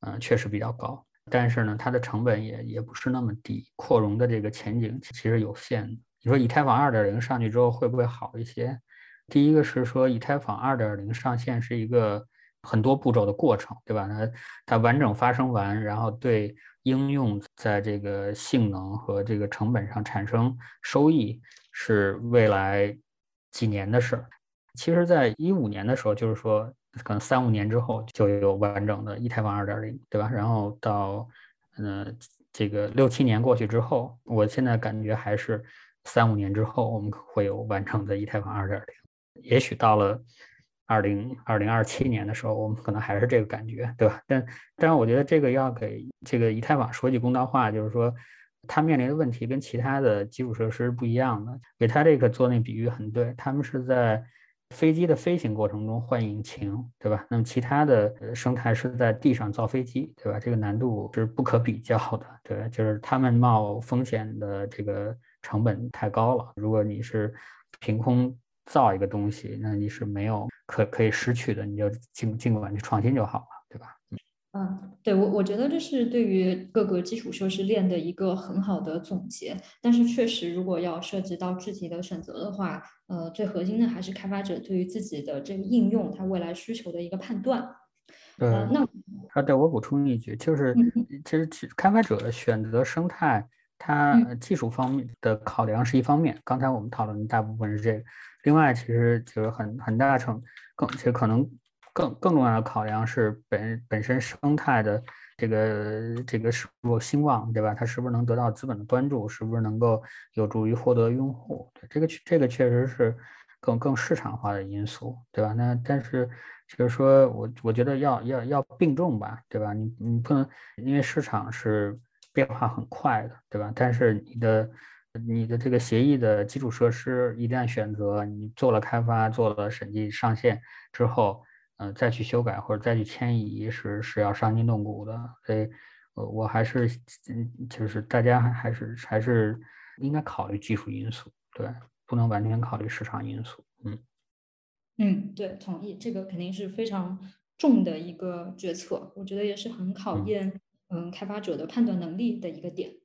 嗯，确实比较高，但是呢，它的成本也也不是那么低，扩容的这个前景其实有限的。你说以太坊二点零上去之后会不会好一些？第一个是说以太坊二点零上线是一个很多步骤的过程，对吧？它它完整发生完，然后对应用在这个性能和这个成本上产生收益，是未来。几年的事儿，其实，在一五年的时候，就是说，可能三五年之后就有完整的以太坊二点零，对吧？然后到，嗯，这个六七年过去之后，我现在感觉还是三五年之后我们会有完整的以太坊二点零。也许到了二零二零二七年的时候，我们可能还是这个感觉，对吧？但，但是我觉得这个要给这个以太坊说句公道话，就是说。它面临的问题跟其他的基础设施不一样的，给它这个做那比喻很对。他们是在飞机的飞行过程中换引擎，对吧？那么其他的生态是在地上造飞机，对吧？这个难度是不可比较的，对，就是他们冒风险的这个成本太高了。如果你是凭空造一个东西，那你是没有可可以失去的，你就尽尽管去创新就好了，嗯，对我我觉得这是对于各个基础设施链的一个很好的总结。但是确实，如果要涉及到具体的选择的话，呃，最核心的还是开发者对于自己的这个应用它未来需求的一个判断。对，那啊，对我补充一句，就是其实开发者选择生态，它技术方面的考量是一方面。刚才我们讨论的大部分是这个，另外其实就是很很大程更其实可能。更更重要的考量是本本身生态的这个这个是否兴旺，对吧？它是不是能得到资本的关注？是不是能够有助于获得用户？这个这个确实是更更市场化的因素，对吧？那但是就是说我我觉得要要要并重吧，对吧？你你不能因为市场是变化很快的，对吧？但是你的你的这个协议的基础设施一旦选择，你做了开发，做了审计上线之后。嗯，再去修改或者再去迁移是是要伤筋动骨的，所以，我我还是，嗯，就是大家还是还是应该考虑技术因素，对，不能完全考虑市场因素，嗯，嗯，对，同意，这个肯定是非常重的一个决策，我觉得也是很考验，嗯，开发者的判断能力的一个点，嗯，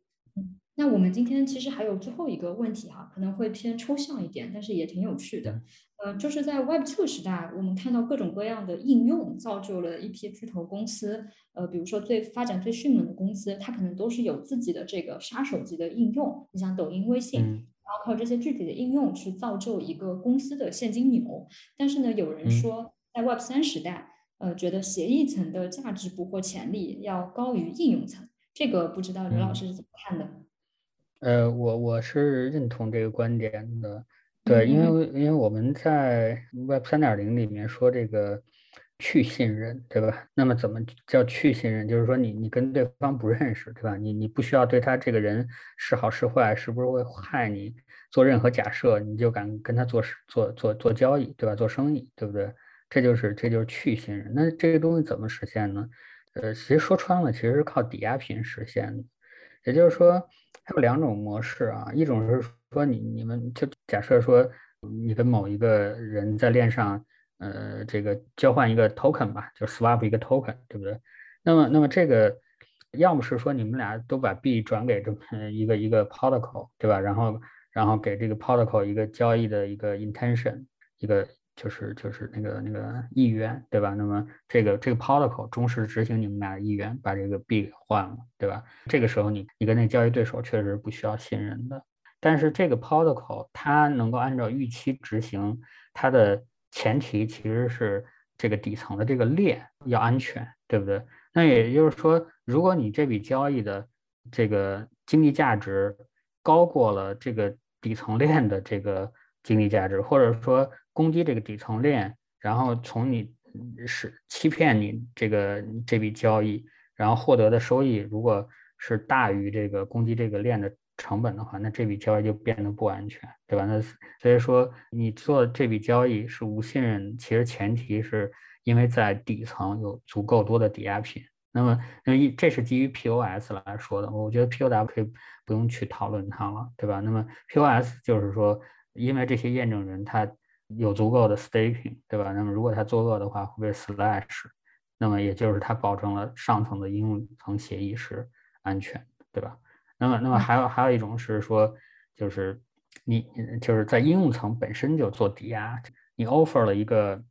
那我们今天其实还有最后一个问题哈，可能会偏抽象一点，但是也挺有趣的。呃，就是在 Web 2时代，我们看到各种各样的应用，造就了一批巨头公司。呃，比如说最发展最迅猛的公司，它可能都是有自己的这个杀手级的应用。你像抖音、微信，然后靠这些具体的应用去造就一个公司的现金流。但是呢，有人说，在 Web 3时代，呃，觉得协议层的价值捕获潜力要高于应用层，这个不知道刘老师是怎么看的？呃，我我是认同这个观点的，对，因为因为我们在 Web 三点零里面说这个。去信任，对吧？那么怎么叫去信任？就是说你你跟对方不认识，对吧？你你不需要对他这个人是好是坏，是不是会害你，做任何假设，你就敢跟他做做做做交易，对吧？做生意，对不对？这就是这就是去信任。那这个东西怎么实现呢？呃，其实说穿了，其实是靠抵押品实现的。也就是说，它有两种模式啊，一种是说你你们就假设说你跟某一个人在链上。呃，这个交换一个 token 吧，就 swap 一个 token，对不对？那么，那么这个要么是说你们俩都把币转给这么 (laughs) 一个一个 protocol，对吧？然后，然后给这个 protocol 一个交易的一个 intention，一个就是就是那个那个意愿，对吧？那么这个这个 protocol 忠实执行你们俩的意愿，把这个币给换了，对吧？这个时候你你跟那交易对手确实不需要信任的，但是这个 protocol 它能够按照预期执行它的。前提其实是这个底层的这个链要安全，对不对？那也就是说，如果你这笔交易的这个经济价值高过了这个底层链的这个经济价值，或者说攻击这个底层链，然后从你是欺骗你这个这笔交易，然后获得的收益如果是大于这个攻击这个链的。成本的话，那这笔交易就变得不安全，对吧？那所以说你做这笔交易是无信任，其实前提是因为在底层有足够多的抵押品。那么，那一这是基于 POS 来说的，我觉得 POW 可以不用去讨论它了，对吧？那么 POS 就是说，因为这些验证人他有足够的 staking，对吧？那么如果他作恶的话会被 slash，那么也就是他保证了上层的应用层协议是安全，对吧？那么，那么还有还有一种是说，就是你就是在应用层本身就做抵押，你 offer 了一个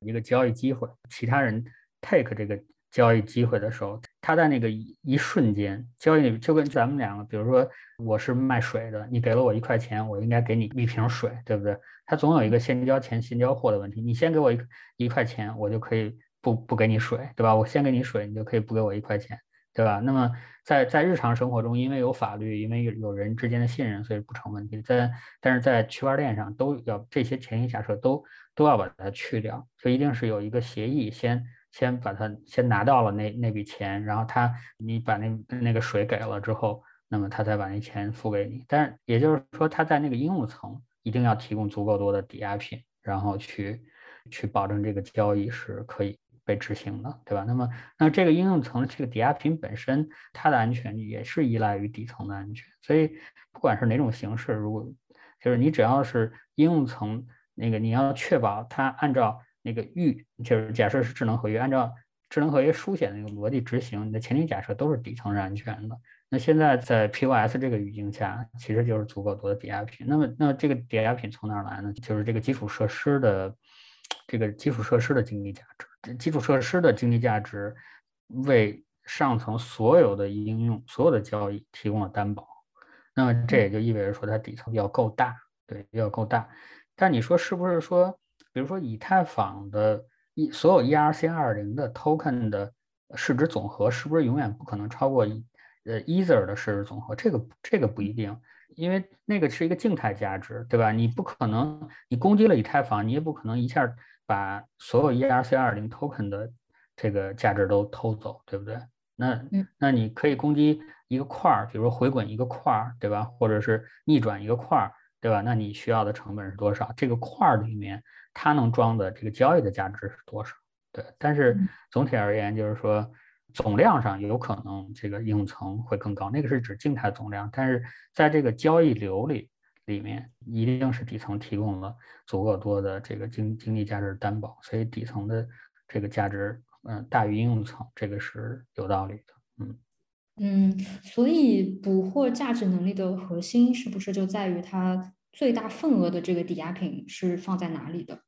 一个交易机会，其他人 take 这个交易机会的时候，他在那个一瞬间交易就跟咱们两个，比如说我是卖水的，你给了我一块钱，我应该给你一瓶水，对不对？他总有一个先交钱先交货的问题，你先给我一一块钱，我就可以不不给你水，对吧？我先给你水，你就可以不给我一块钱。对吧？那么在在日常生活中，因为有法律，因为有有人之间的信任，所以不成问题。在但是在区块链上，都要这些前提假设都都要把它去掉，就一定是有一个协议，先先把它先拿到了那那笔钱，然后他你把那那个水给了之后，那么他再把那钱付给你。但是也就是说，他在那个应用层一定要提供足够多的抵押品，然后去去保证这个交易是可以。被执行的，对吧？那么，那这个应用层这个抵押品本身，它的安全也是依赖于底层的安全。所以，不管是哪种形式，如果就是你只要是应用层那个，你要确保它按照那个预，就是假设是智能合约，按照智能合约书写的那个逻辑执行，你的前提假设都是底层是安全的。那现在在 POS 这个语境下，其实就是足够多的抵押品。那么，那这个抵押品从哪来呢？就是这个基础设施的这个基础设施的经济价值。基础设施的经济价值为上层所有的应用、所有的交易提供了担保，那么这也就意味着说它底层要够大，对，要够大。但你说是不是说，比如说以太坊的一所有 ERC 二零的 token 的市值总和，是不是永远不可能超过呃 Ether 的市值总和？这个这个不一定，因为那个是一个静态价值，对吧？你不可能，你攻击了以太坊，你也不可能一下。把所有 ERC 二零 token 的这个价值都偷走，对不对？那那你可以攻击一个块儿，比如说回滚一个块儿，对吧？或者是逆转一个块儿，对吧？那你需要的成本是多少？这个块儿里面它能装的这个交易的价值是多少？对。但是总体而言，就是说总量上有可能这个应用层会更高，那个是指静态总量，但是在这个交易流里。里面一定是底层提供了足够多的这个经经济价值担保，所以底层的这个价值，嗯，大于应用层，这个是有道理的，嗯嗯，所以捕获价值能力的核心是不是就在于它最大份额的这个抵押品是放在哪里的？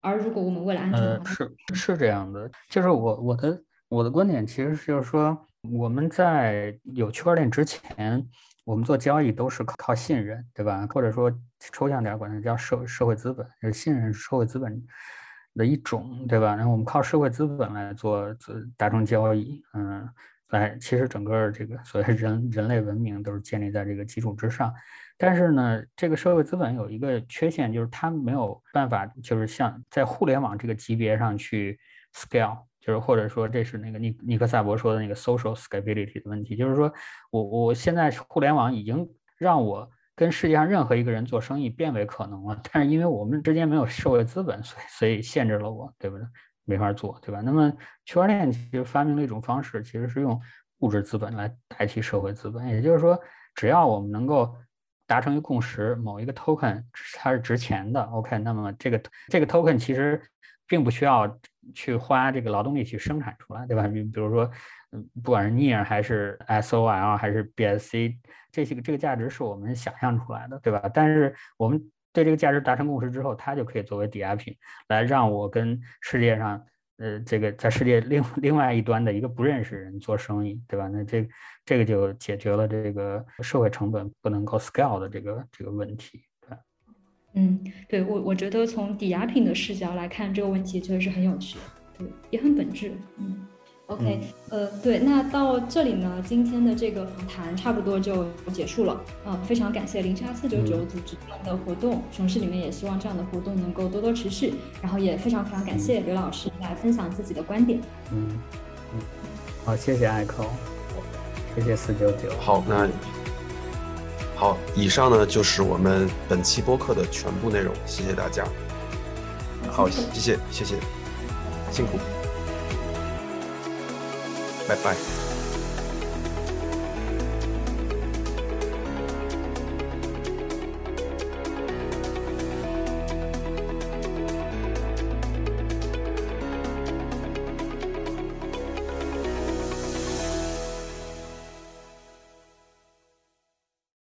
而如果我们为了安全，呃，是是这样的，就是我我的我的观点其实就是说，我们在有区块链之前。我们做交易都是靠信任，对吧？或者说抽象点管它叫社社会资本，就是信任社会资本。的一种，对吧？然后我们靠社会资本来做达成交易，嗯，来，其实整个这个所谓人人类文明都是建立在这个基础之上。但是呢，这个社会资本有一个缺陷，就是它没有办法，就是像在互联网这个级别上去 scale，就是或者说这是那个尼尼克萨博说的那个 social scalability 的问题，就是说我我现在互联网已经让我跟世界上任何一个人做生意变为可能了，但是因为我们之间没有社会资本，所以所以限制了我，对不对？没法做，对吧？那么区块链其实发明了一种方式，其实是用物质资本来代替社会资本，也就是说，只要我们能够。达成一个共识，某一个 token 它是值钱的，OK，那么这个这个 token 其实并不需要去花这个劳动力去生产出来，对吧？比比如说，嗯，不管是 near 还是 SOL 还是 BSC，这些个这个价值是我们想象出来的，对吧？但是我们对这个价值达成共识之后，它就可以作为抵押品来让我跟世界上。呃，这个在世界另 (laughs) 另外一端的一个不认识人做生意，对吧？那这这个就解决了这个社会成本不能够 scale 的这个这个问题，对。嗯，对我我觉得从抵押品的视角来看这个问题，确实是很有趣，对，也很本质，嗯。OK，呃，对，那到这里呢，今天的这个访谈差不多就结束了。嗯，非常感谢零叉四九九组织这样的活动，熊市里面也希望这样的活动能够多多持续。然后也非常非常感谢刘老师来分享自己的观点。嗯嗯，好，谢谢艾克，谢谢四九九。好，那好，以上呢就是我们本期播客的全部内容，谢谢大家。好，谢谢谢谢，辛苦。拜拜。